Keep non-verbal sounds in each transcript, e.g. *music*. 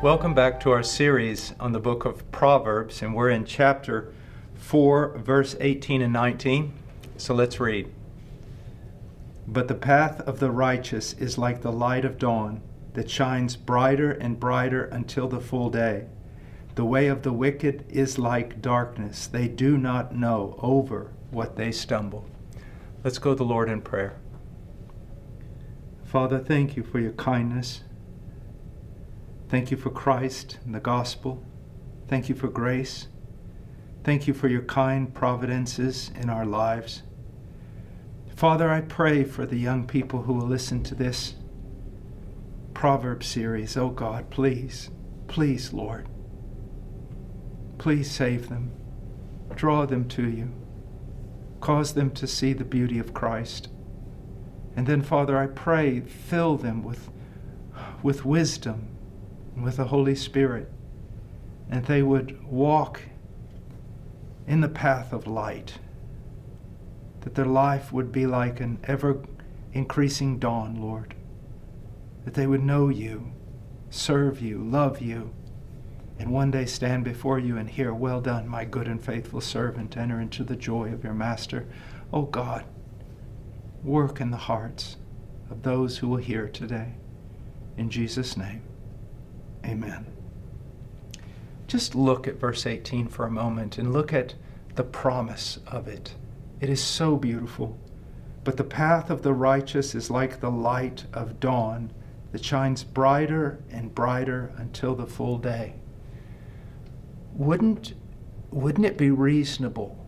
Welcome back to our series on the book of Proverbs, and we're in chapter 4, verse 18 and 19. So let's read. But the path of the righteous is like the light of dawn that shines brighter and brighter until the full day. The way of the wicked is like darkness. They do not know over what they stumble. Let's go to the Lord in prayer. Father, thank you for your kindness. Thank you for Christ and the gospel. Thank you for grace. Thank you for your kind providences in our lives. Father, I pray for the young people who will listen to this proverb series. Oh God, please, please, Lord, please save them. Draw them to you. Cause them to see the beauty of Christ. And then, Father, I pray, fill them with, with wisdom with the Holy Spirit, and they would walk in the path of light, that their life would be like an ever increasing dawn, Lord, that they would know you, serve you, love you, and one day stand before you and hear, Well done, my good and faithful servant, enter into the joy of your master. Oh God, work in the hearts of those who will hear today. In Jesus' name. Amen. Just look at verse 18 for a moment and look at the promise of it. It is so beautiful. But the path of the righteous is like the light of dawn that shines brighter and brighter until the full day. Wouldn't, wouldn't it be reasonable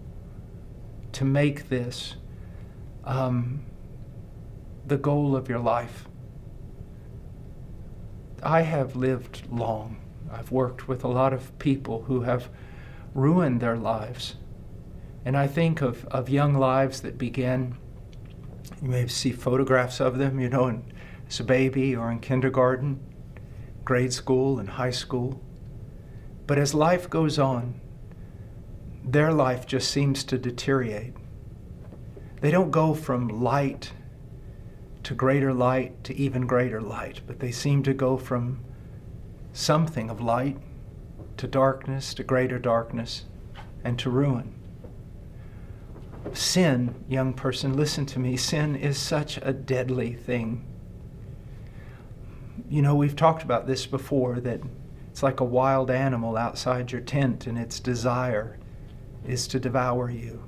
to make this um, the goal of your life? I have lived long. I've worked with a lot of people who have ruined their lives. And I think of, of young lives that begin, you may see photographs of them, you know, in, as a baby or in kindergarten, grade school, and high school. But as life goes on, their life just seems to deteriorate. They don't go from light to greater light to even greater light, but they seem to go from something of light to darkness to greater darkness and to ruin. Sin, young person, listen to me, sin is such a deadly thing. You know, we've talked about this before that it's like a wild animal outside your tent and its desire is to devour you.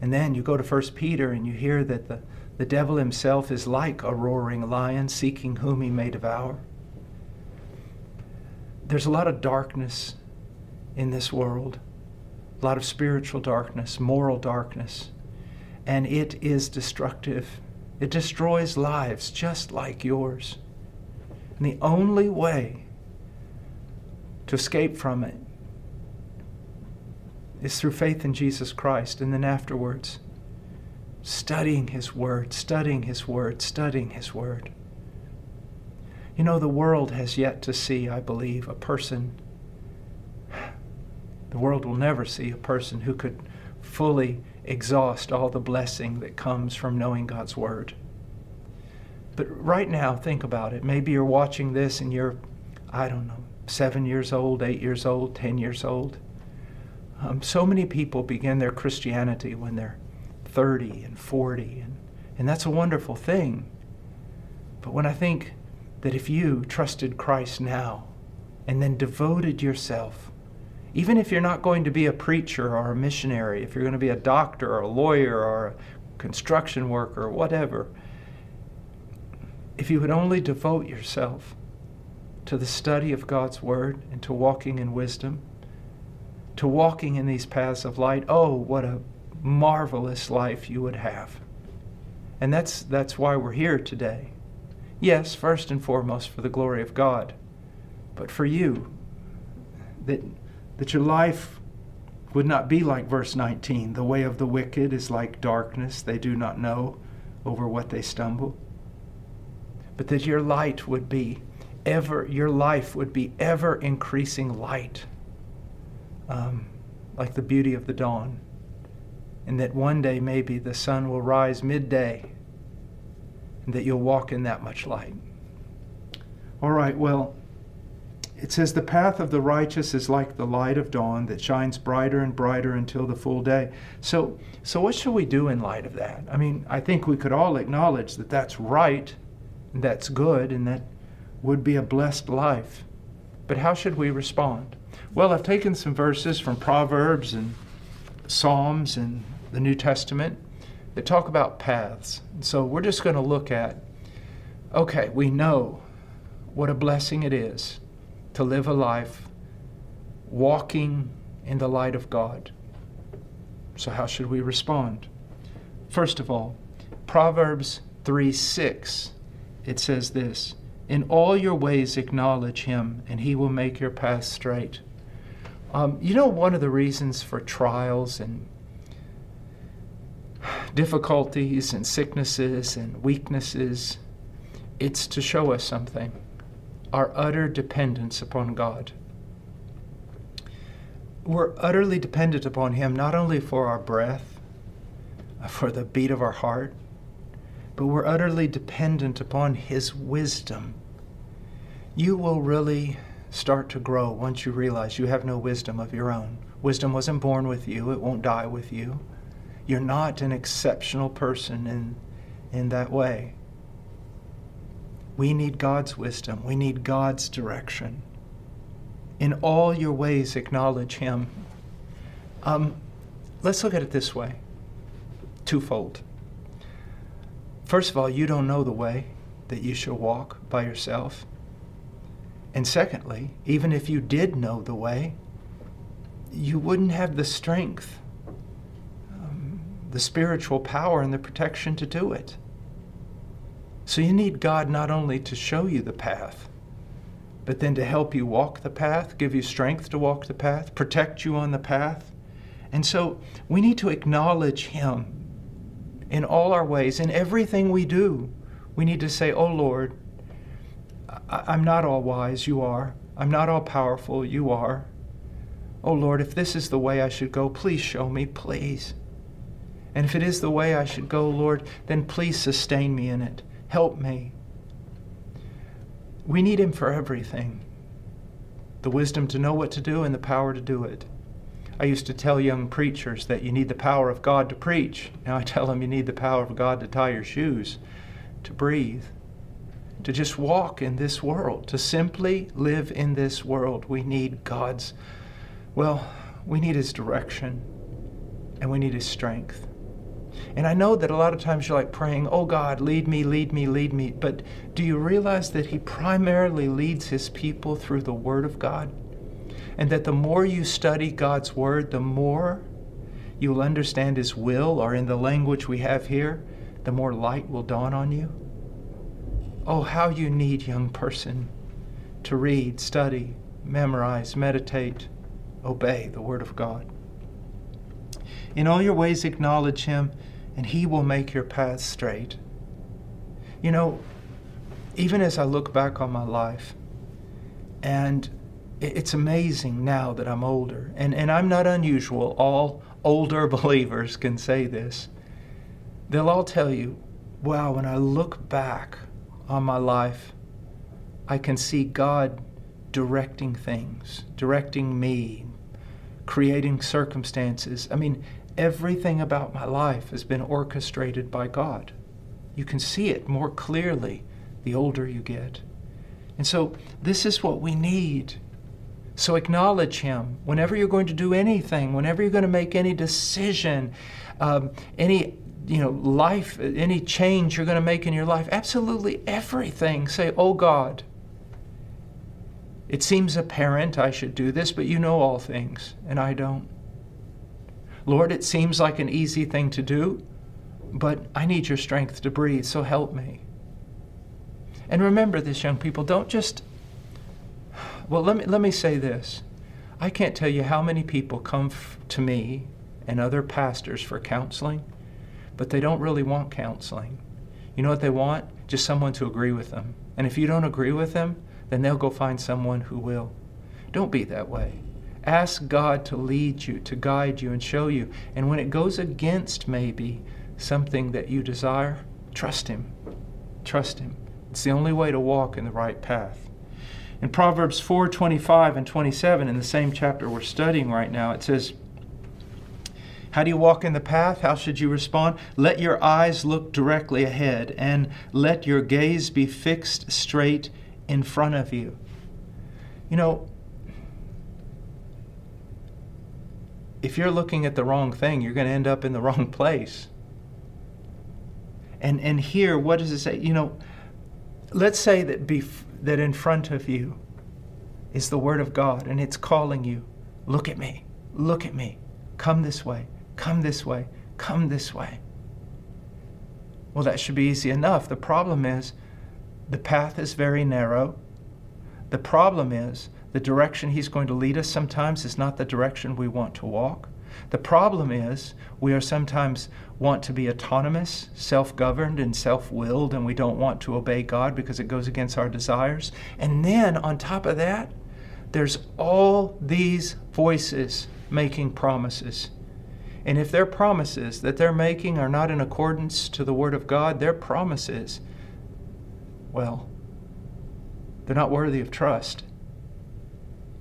And then you go to 1 Peter and you hear that the the devil himself is like a roaring lion seeking whom he may devour. There's a lot of darkness in this world, a lot of spiritual darkness, moral darkness, and it is destructive. It destroys lives just like yours. And the only way to escape from it is through faith in Jesus Christ, and then afterwards studying His Word, studying His Word, studying His Word. You know, the world has yet to see, I believe, a person, the world will never see a person who could fully exhaust all the blessing that comes from knowing God's Word. But right now, think about it. Maybe you're watching this and you're, I don't know, seven years old, eight years old, ten years old. Um, so many people begin their Christianity when they're 30 and 40, and, and that's a wonderful thing. But when I think that if you trusted Christ now and then devoted yourself, even if you're not going to be a preacher or a missionary, if you're going to be a doctor or a lawyer or a construction worker or whatever, if you would only devote yourself to the study of God's Word and to walking in wisdom, to walking in these paths of light, oh, what a marvelous life you would have. And that's, that's why we're here today. Yes, first and foremost for the glory of God, but for you. That, that your life would not be like verse 19 the way of the wicked is like darkness, they do not know over what they stumble. But that your light would be ever, your life would be ever increasing light, um, like the beauty of the dawn. And that one day maybe the sun will rise midday and that you'll walk in that much light. All right, well, it says, The path of the righteous is like the light of dawn that shines brighter and brighter until the full day. So, so what should we do in light of that? I mean, I think we could all acknowledge that that's right, that's good, and that would be a blessed life. But how should we respond? Well, I've taken some verses from Proverbs and Psalms and the New Testament that talk about paths. So we're just going to look at okay, we know what a blessing it is to live a life walking in the light of God. So, how should we respond? First of all, Proverbs 3 6, it says this In all your ways acknowledge him, and he will make your path straight. Um, you know, one of the reasons for trials and difficulties and sicknesses and weaknesses, it's to show us something our utter dependence upon God. We're utterly dependent upon Him not only for our breath, uh, for the beat of our heart, but we're utterly dependent upon His wisdom. You will really start to grow once you realize you have no wisdom of your own. Wisdom wasn't born with you, it won't die with you. You're not an exceptional person in, in that way. We need God's wisdom. We need God's direction. In all your ways, acknowledge Him. Um, let's look at it this way twofold. First of all, you don't know the way that you should walk by yourself. And secondly, even if you did know the way, you wouldn't have the strength, the spiritual power, and the protection to do it. So you need God not only to show you the path, but then to help you walk the path, give you strength to walk the path, protect you on the path. And so we need to acknowledge Him in all our ways, in everything we do. We need to say, Oh Lord, I'm not all wise, you are. I'm not all powerful, you are. Oh Lord, if this is the way I should go, please show me, please. And if it is the way I should go, Lord, then please sustain me in it. Help me. We need Him for everything the wisdom to know what to do and the power to do it. I used to tell young preachers that you need the power of God to preach. Now I tell them you need the power of God to tie your shoes, to breathe, to just walk in this world, to simply live in this world. We need God's, well, we need His direction and we need His strength. And I know that a lot of times you're like praying, Oh God, lead me, lead me, lead me. But do you realize that He primarily leads His people through the Word of God? And that the more you study God's Word, the more you'll understand His will, or in the language we have here, the more light will dawn on you? Oh, how you need, young person, to read, study, memorize, meditate, obey the Word of God. In all your ways, acknowledge Him, and He will make your path straight. You know, even as I look back on my life, and it's amazing now that I'm older, and, and I'm not unusual. All older *laughs* believers can say this. They'll all tell you, wow, when I look back on my life, I can see God directing things, directing me, creating circumstances. I mean, everything about my life has been orchestrated by God. You can see it more clearly the older you get. And so, this is what we need. So, acknowledge Him whenever you're going to do anything, whenever you're going to make any decision, um, any you know life any change you're going to make in your life absolutely everything say oh god it seems apparent i should do this but you know all things and i don't Lord, it seems like an easy thing to do, but I need your strength to breathe, so help me. And remember this, young people, don't just Well, let me, let me say this. I can't tell you how many people come f- to me and other pastors for counseling, but they don't really want counseling. You know what they want? Just someone to agree with them. And if you don't agree with them, then they'll go find someone who will. Don't be that way. Ask God to lead you, to guide you, and show you. And when it goes against maybe something that you desire, trust Him. Trust Him. It's the only way to walk in the right path. In Proverbs 4 25 and 27, in the same chapter we're studying right now, it says, How do you walk in the path? How should you respond? Let your eyes look directly ahead, and let your gaze be fixed straight in front of you. You know, if you're looking at the wrong thing, you're going to end up in the *laughs* wrong place. And, and here, what does it say? You know, let's say that, bef- that in front of you is the Word of God and it's calling you, look at me, look at me, come this way, come this way, come this way. Well, that should be easy enough. The problem is the path is very narrow. The problem is the direction He's going to lead us sometimes is not the direction we want to walk. The problem is we are sometimes want to be autonomous, self-governed and self-willed and we don't want to obey God because it goes against our desires. And then on top of that, there's all these voices making promises. And if their promises that they're making are not in accordance to the word of God, their promises well, they're not worthy of trust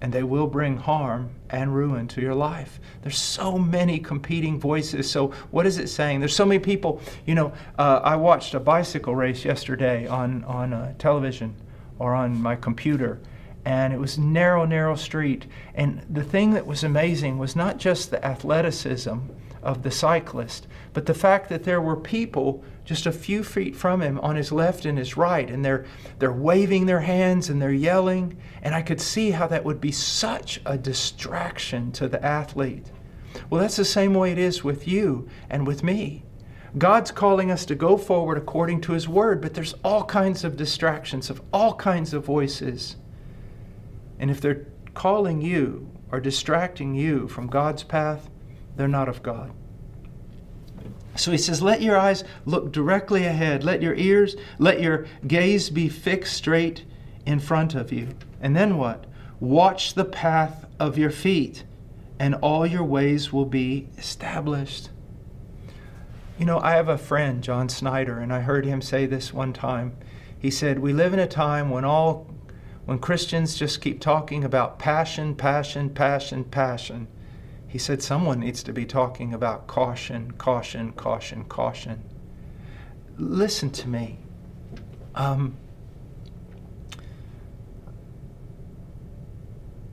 and they will bring harm and ruin to your life. There's so many competing voices. So, what is it saying? There's so many people. You know, uh, I watched a bicycle race yesterday on on uh, television or on my computer, and it was narrow, narrow street. And the thing that was amazing was not just the athleticism of the cyclist, but the fact that there were people just a few feet from him on his left and his right, and they're, they're waving their hands and they're yelling. And I could see how that would be such a distraction to the athlete. Well, that's the same way it is with you and with me. God's calling us to go forward according to His Word, but there's all kinds of distractions, of all kinds of voices. And if they're calling you or distracting you from God's path, they're not of God. So he says, Let your eyes look directly ahead. Let your ears, let your gaze be fixed straight in front of you. And then what? Watch the path of your feet, and all your ways will be established. You know, I have a friend, John Snyder, and I heard him say this one time. He said, We live in a time when all when Christians just keep talking about passion, passion, passion, passion. He said someone needs to be talking about caution, caution, caution, caution. Listen to me. Um,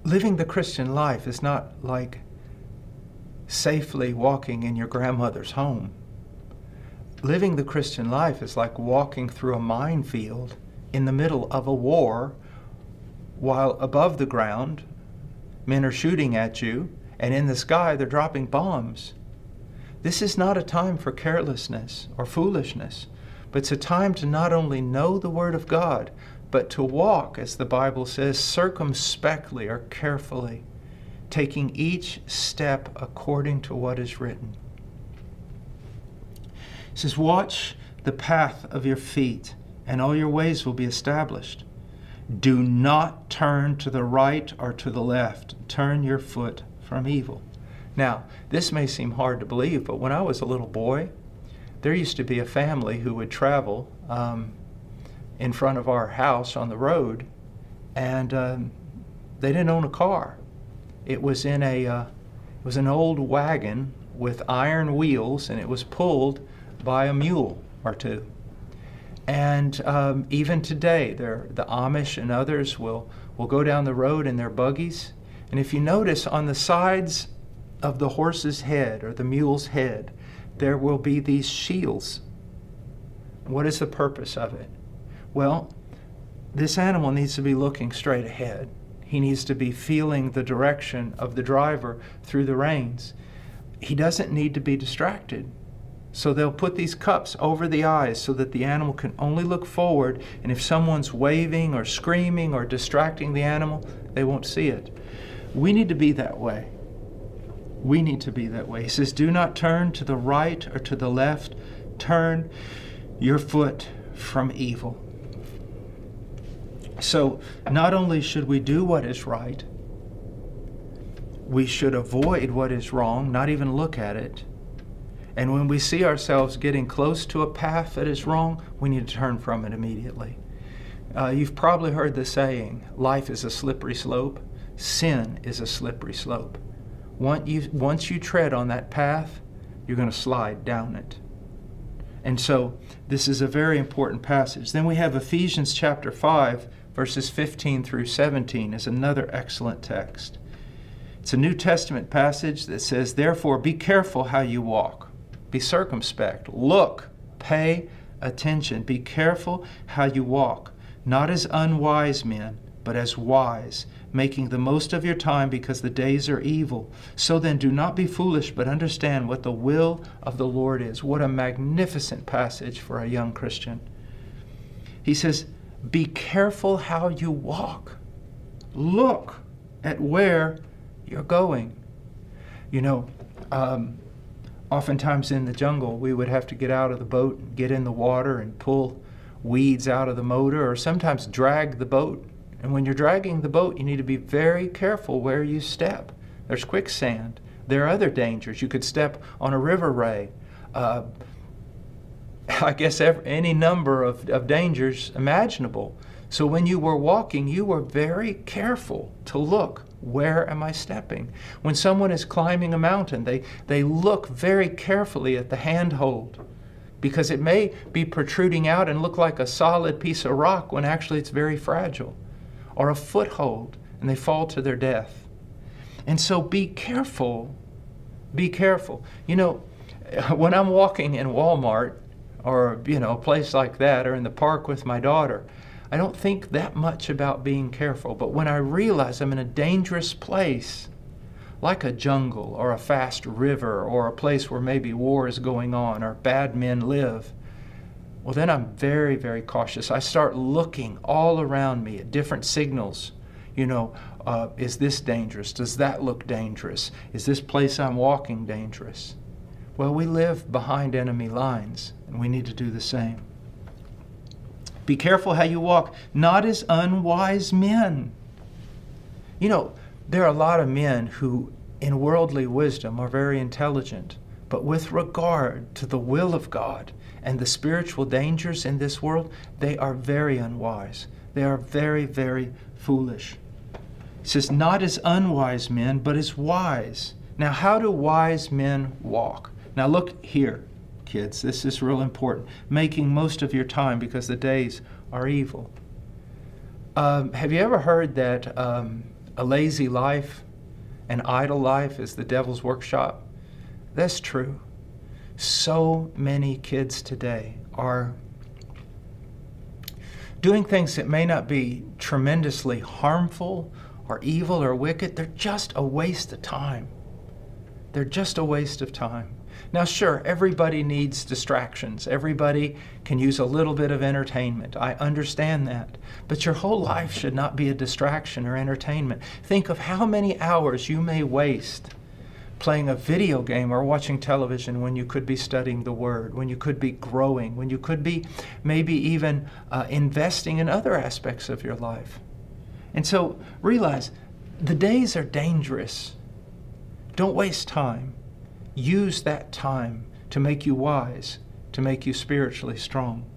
living the Christian life is not like safely walking in your grandmother's home. Living the Christian life is like walking through a minefield in the middle of a war while above the ground men are shooting at you and in the sky they're dropping bombs. This is not a time for carelessness or foolishness, but it's a time to not only know the Word of God, but to walk, as the Bible says, circumspectly or carefully, taking each step according to what is written. It says, Watch the path of your feet, and all your ways will be established. Do not turn to the right or to the left. Turn your foot from evil. Now, this may seem hard to believe, but when I was a little boy, there used to be a family who would travel um, in front of our house on the road, and um, they didn't own a car. It was in a uh, it was an old wagon with iron wheels, and it was pulled by a mule or two. And um, even today, the Amish and others will, will go down the road in their buggies and if you notice on the sides of the horse's head or the mule's head, there will be these shields. What is the purpose of it? Well, this animal needs to be looking straight ahead. He needs to be feeling the direction of the driver through the reins. He doesn't need to be distracted. So they'll put these cups over the eyes so that the animal can only look forward. And if someone's waving or screaming or distracting the animal, they won't see it. We need to be that way. We need to be that way. He says, Do not turn to the right or to the left, turn your foot from evil. So, not only should we do what is right, we should avoid what is wrong, not even look at it. And when we see ourselves getting close to a path that is wrong, we need to turn from it immediately. Uh, you've probably heard the saying life is a slippery slope, sin is a slippery slope. Once you, once you tread on that path, you're going to slide down it. And so, this is a very important passage. Then we have Ephesians chapter 5, verses 15 through 17, is another excellent text. It's a New Testament passage that says, Therefore, be careful how you walk, be circumspect, look, pay attention, be careful how you walk, not as unwise men, but as wise, making the most of your time because the days are evil. So then, do not be foolish, but understand what the will of the Lord is. What a magnificent passage for a young Christian. He says, Be careful how you walk. Look at where you're going. You know, um, oftentimes in the jungle, we would have to get out of the boat and get in the water and pull weeds out of the motor, or sometimes drag the boat. And when you're dragging the boat, you need to be very careful where you step. There's quicksand. There are other dangers. You could step on a river ray. Uh, *laughs* I guess every, any number of, of dangers imaginable. So when you were walking, you were very careful to look where am I stepping? When someone is climbing a mountain, they, they look very carefully at the handhold because it may be protruding out and look like a solid piece of rock when actually it's very fragile, or a foothold and they fall to their death. And so be careful. Be careful. You know, *laughs* when I'm walking in Walmart or, you know, a place like that or in the park with my daughter, I don't think that much about being careful, but when I realize I'm in a dangerous place, like a jungle or a fast river or a place where maybe war is going on or bad men live, well, then I'm very, very cautious. I start looking all around me at different signals. You know, uh, is this dangerous? Does that look dangerous? Is this place I'm walking dangerous? Well, we live behind enemy lines, and we need to do the same. Be careful how you walk, not as unwise men. You know, there are a lot of men who, in worldly wisdom, are very intelligent, but with regard to the will of God and the spiritual dangers in this world, they are very unwise. They are very, very foolish. He says, not as unwise men, but as wise. Now, how do wise men walk? Now, look here kids. This is real important. Making most of your time because the days are evil. Um, have you ever heard that um, a lazy life, an idle life, is the devil's workshop? That's true. So many kids today are doing things that may not be tremendously harmful or evil or wicked. They're just a waste of time. They're just a waste of time. Now, sure, everybody needs distractions. Everybody can use a little bit of entertainment. I understand that. But your whole life should not be a distraction or entertainment. Think of how many hours you may waste playing a video game or watching television when you could be studying the Word, when you could be growing, when you could be maybe even uh, investing in other aspects of your life. And so realize the days are dangerous. Don't waste time. Use that time to make you wise, to make you spiritually strong.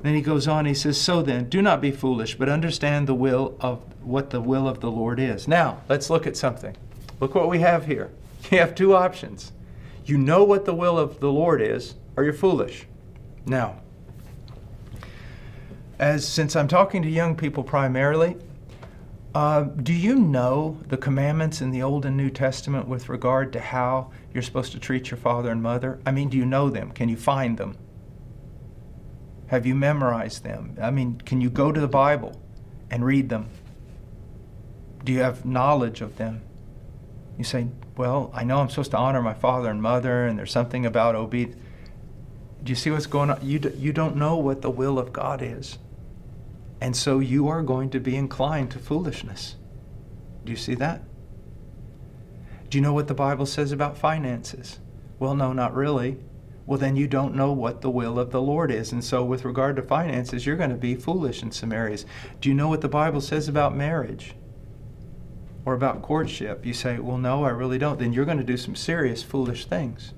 then he goes on, he says, So then, do not be foolish, but understand the will of what the will of the Lord is. Now, let's look at something. Look what we have here. *laughs* You have two options. You know what the will of the Lord is, or you're foolish. Now, as since I'm talking to young people primarily, uh, do you know the commandments in the Old and New Testament with regard to how you're supposed to treat your father and mother? I mean, do you know them? Can you find them? Have you memorized them? I mean, can you go to the Bible and read them? Do you have knowledge of them? You say, Well, I know I'm supposed to honor my father and mother, and there's something about obedience. Do you see what's going on? You, do, you don't know what the will of God is. And so you are going to be inclined to foolishness. Do you see that? Do you know what the Bible says about finances? Well, no, not really. Well, then you don't know what the will of the Lord is. And so, with regard to finances, you're going to be foolish in some areas. Do you know what the Bible says about marriage or about courtship? You say, well, no, I really don't. Then you're going to do some serious foolish things.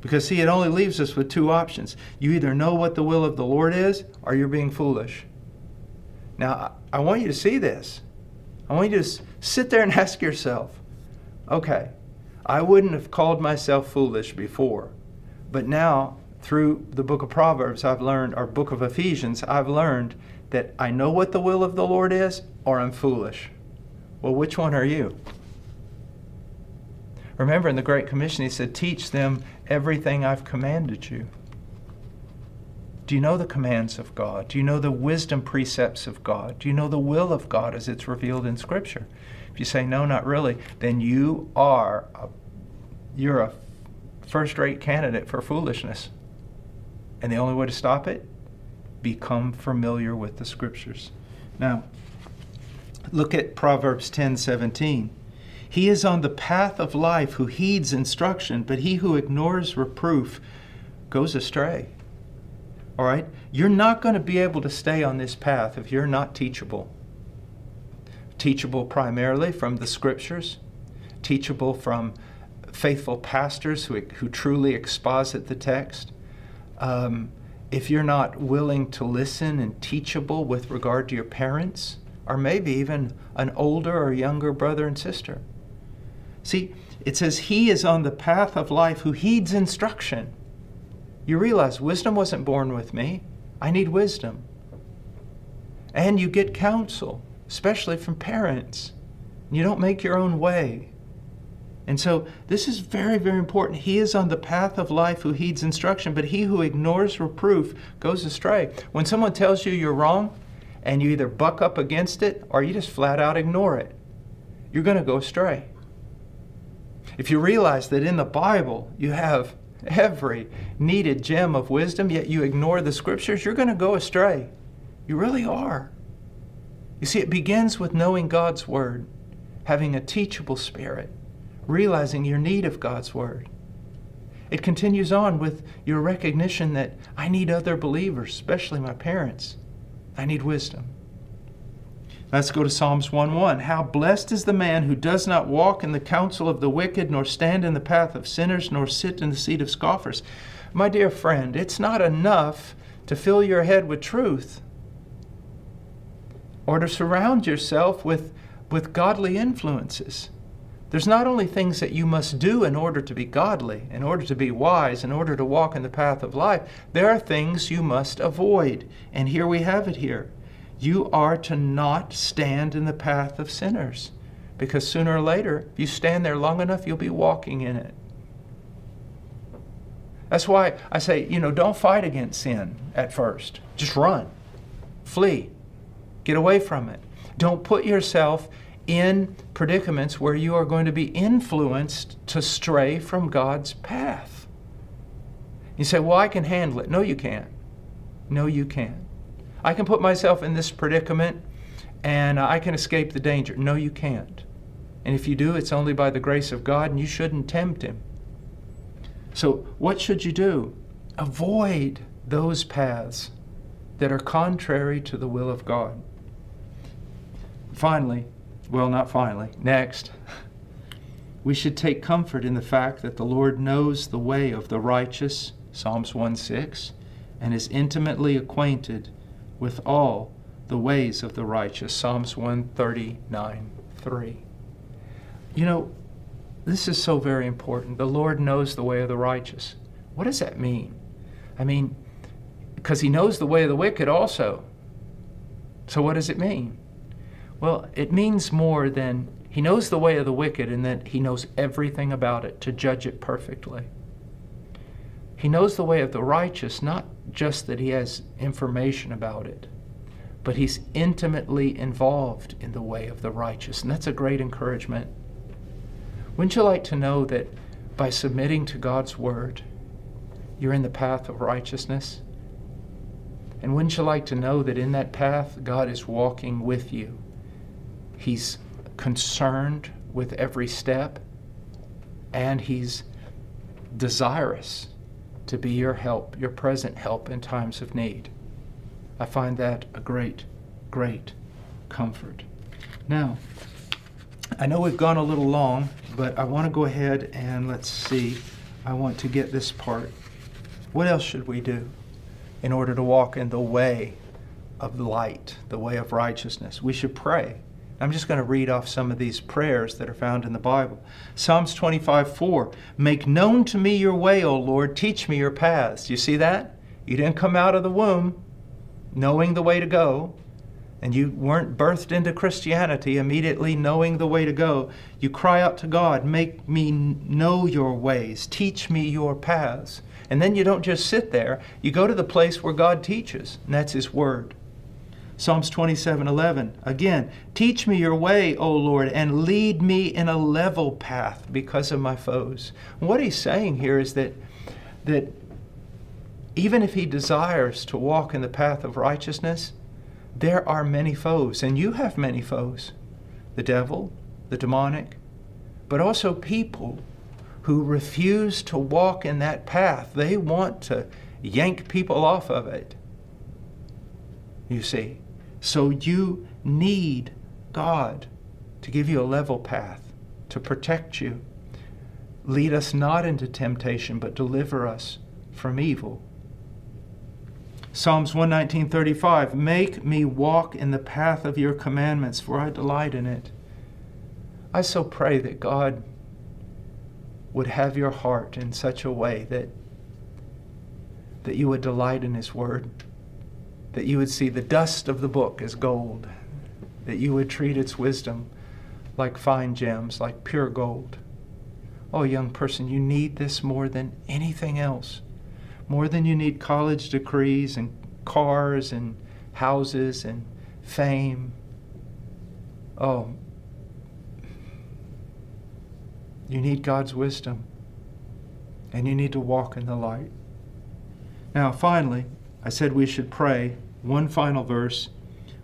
Because, see, it only leaves us with two options. You either know what the will of the Lord is, or you're being foolish. Now, I want you to see this. I want you to sit there and *laughs* ask yourself okay, I wouldn't have called myself foolish before, but now through the book of Proverbs, I've learned, or book of Ephesians, I've learned that I know what the will of the Lord is, or I'm foolish. Well, which one are you? Remember in the Great Commission, he said, Teach them everything I've commanded you. Do you know the commands of God? Do you know the wisdom precepts of God? Do you know the will of God as it's revealed in Scripture? If you say no, not really, then you are a, you're a first-rate candidate for foolishness. And the only way to stop it, become familiar with the Scriptures. Now, look at Proverbs 10:17. He is on the path of life who heeds instruction, but he who ignores reproof goes astray. All right? You're not going to be able to stay on this path if you're not teachable. Teachable primarily from the scriptures, teachable from faithful pastors who, who truly exposit the text. Um, if you're not willing to listen and teachable with regard to your parents, or maybe even an older or younger brother and sister, See, it says, He is on the path of life who heeds instruction. You realize wisdom wasn't born with me. I need wisdom. And you get counsel, especially from parents. You don't make your own way. And so this is very, very important. He is on the path of life who heeds instruction, but he who ignores reproof goes astray. When someone tells you you're wrong, and you either buck up against it or you just flat out ignore it, you're going to go astray. If you realize that in the Bible you have every needed gem of wisdom, yet you ignore the scriptures, you're going to go astray. You really are. You see, it begins with knowing God's Word, having a teachable spirit, realizing your need of God's Word. It continues on with your recognition that I need other believers, especially my parents. I need wisdom. Let's go to Psalms 1:1. How blessed is the man who does not walk in the counsel of the wicked, nor stand in the path of sinners, nor sit in the seat of scoffers. My dear friend, it's not enough to fill your head with truth or to surround yourself with, with godly influences. There's not only things that you must do in order to be godly, in order to be wise, in order to walk in the path of life, there are things you must avoid. And here we have it here. You are to not stand in the path of sinners because sooner or later, if you stand there long enough, you'll be walking in it. That's why I say, you know, don't fight against sin at first. Just run, flee, get away from it. Don't put yourself in predicaments where you are going to be influenced to stray from God's path. You say, well, I can handle it. No, you can't. No, you can't. I can put myself in this predicament and I can escape the danger. No, you can't. And if you do, it's only by the grace of God, and you shouldn't tempt Him. So, what should you do? Avoid those paths that are contrary to the will of God. Finally, well, not finally, next, we should take comfort in the fact that the Lord knows the way of the righteous, Psalms 1 6, and is intimately acquainted with all the ways of the righteous. Psalms 139 3. You know, this is so very important. The Lord knows the way of the righteous. What does that mean? I mean, because He knows the way of the wicked also. So, what does it mean? Well, it means more than He knows the way of the wicked and that He knows everything about it to judge it perfectly. He knows the way of the righteous, not just that he has information about it, but he's intimately involved in the way of the righteous. And that's a great encouragement. Wouldn't you like to know that by submitting to God's word, you're in the path of righteousness? And wouldn't you like to know that in that path, God is walking with you? He's concerned with every step, and He's desirous to be your help, your present help in times of need. I find that a great, great comfort. Now, I know we've gone a little long, but I want to go ahead and let's see. I want to get this part. What else should we do in order to walk in the way of light, the way of righteousness? We should pray. I'm just going to read off some of these prayers that are found in the Bible. Psalms 25 4 Make known to me your way, O Lord, teach me your paths. You see that? You didn't come out of the womb knowing the way to go, and you weren't birthed into Christianity immediately knowing the way to go. You cry out to God, Make me know your ways, teach me your paths. And then you don't just sit there, you go to the place where God teaches, and that's His Word. Psalms 27:11 again, teach me your way, O Lord, and lead me in a level path because of my foes. what he's saying here is that that even if he desires to walk in the path of righteousness, there are many foes, and you have many foes. The devil, the demonic, but also people who refuse to walk in that path. They want to yank people off of it. You see. So you need God to give you a level path, to protect you. Lead us not into temptation, but deliver us from evil. Psalms 119:35 Make me walk in the path of your commandments for I delight in it. I so pray that God would have your heart in such a way that that you would delight in his word that you would see the dust of the book as gold, that you would treat its wisdom like fine gems, like pure gold. Oh, young person, you need this more than anything else, more than you need college degrees and cars and houses and fame. Oh, you need God's wisdom, and you need to walk in the light. Now, finally, I said we should pray one final verse,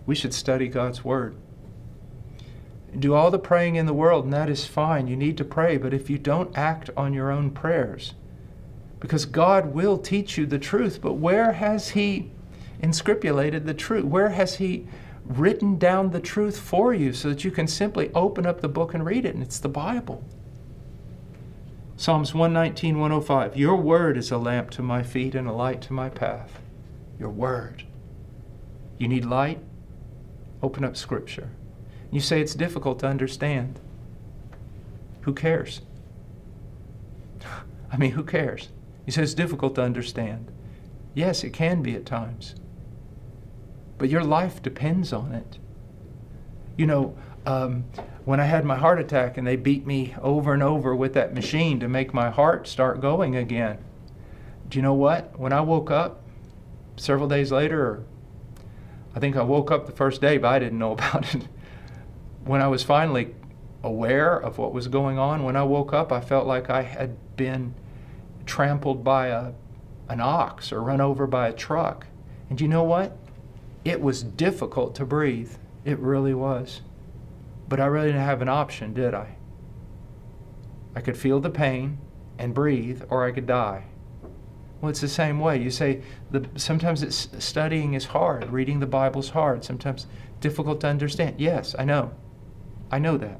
we should study God's Word. Do all the praying in the world, and that is fine. You need to pray, but if you don't act on your own prayers, because God will teach you the truth, but where has He inscripturated the truth? Where has He written down the truth for you so that you can simply open up the book and read it? And it's the Bible. Psalms 119, 105. Your word is a lamp to my feet and a light to my path. Your word. You need light? Open up Scripture. You say it's difficult to understand. Who cares? *sighs* I mean, who cares? You say it's difficult to understand. Yes, it can be at times. But your life depends on it. You know, um, when I had my heart attack and they beat me over and over with that machine to make my heart start going again, do you know what? When I woke up several days later, I think I woke up the first day, but I didn't know *laughs* about it. When I was finally aware of what was going on, when I woke up, I felt like I had been trampled by a, an ox or run over by a truck. And you know what? It was difficult to breathe. It really was. But I really didn't have an option, did I? I could feel the pain and breathe, or I could die. Well, it's the same way. You say the, sometimes it's, studying is hard, reading the Bible is hard, sometimes difficult to understand. Yes, I know. I know that.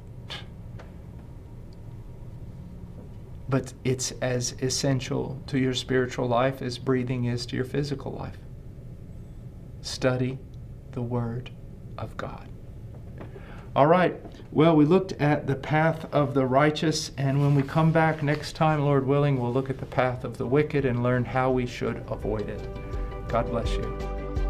But it's as essential to your spiritual life as breathing is to your physical life. Study the Word of God. All right. Well, we looked at the path of the righteous, and when we come back next time, Lord willing, we'll look at the path of the wicked and learn how we should avoid it. God bless you.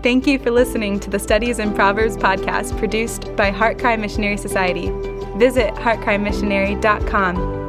Thank you for listening to the Studies in Proverbs podcast produced by Heart Cry Missionary Society. Visit heartcrymissionary.com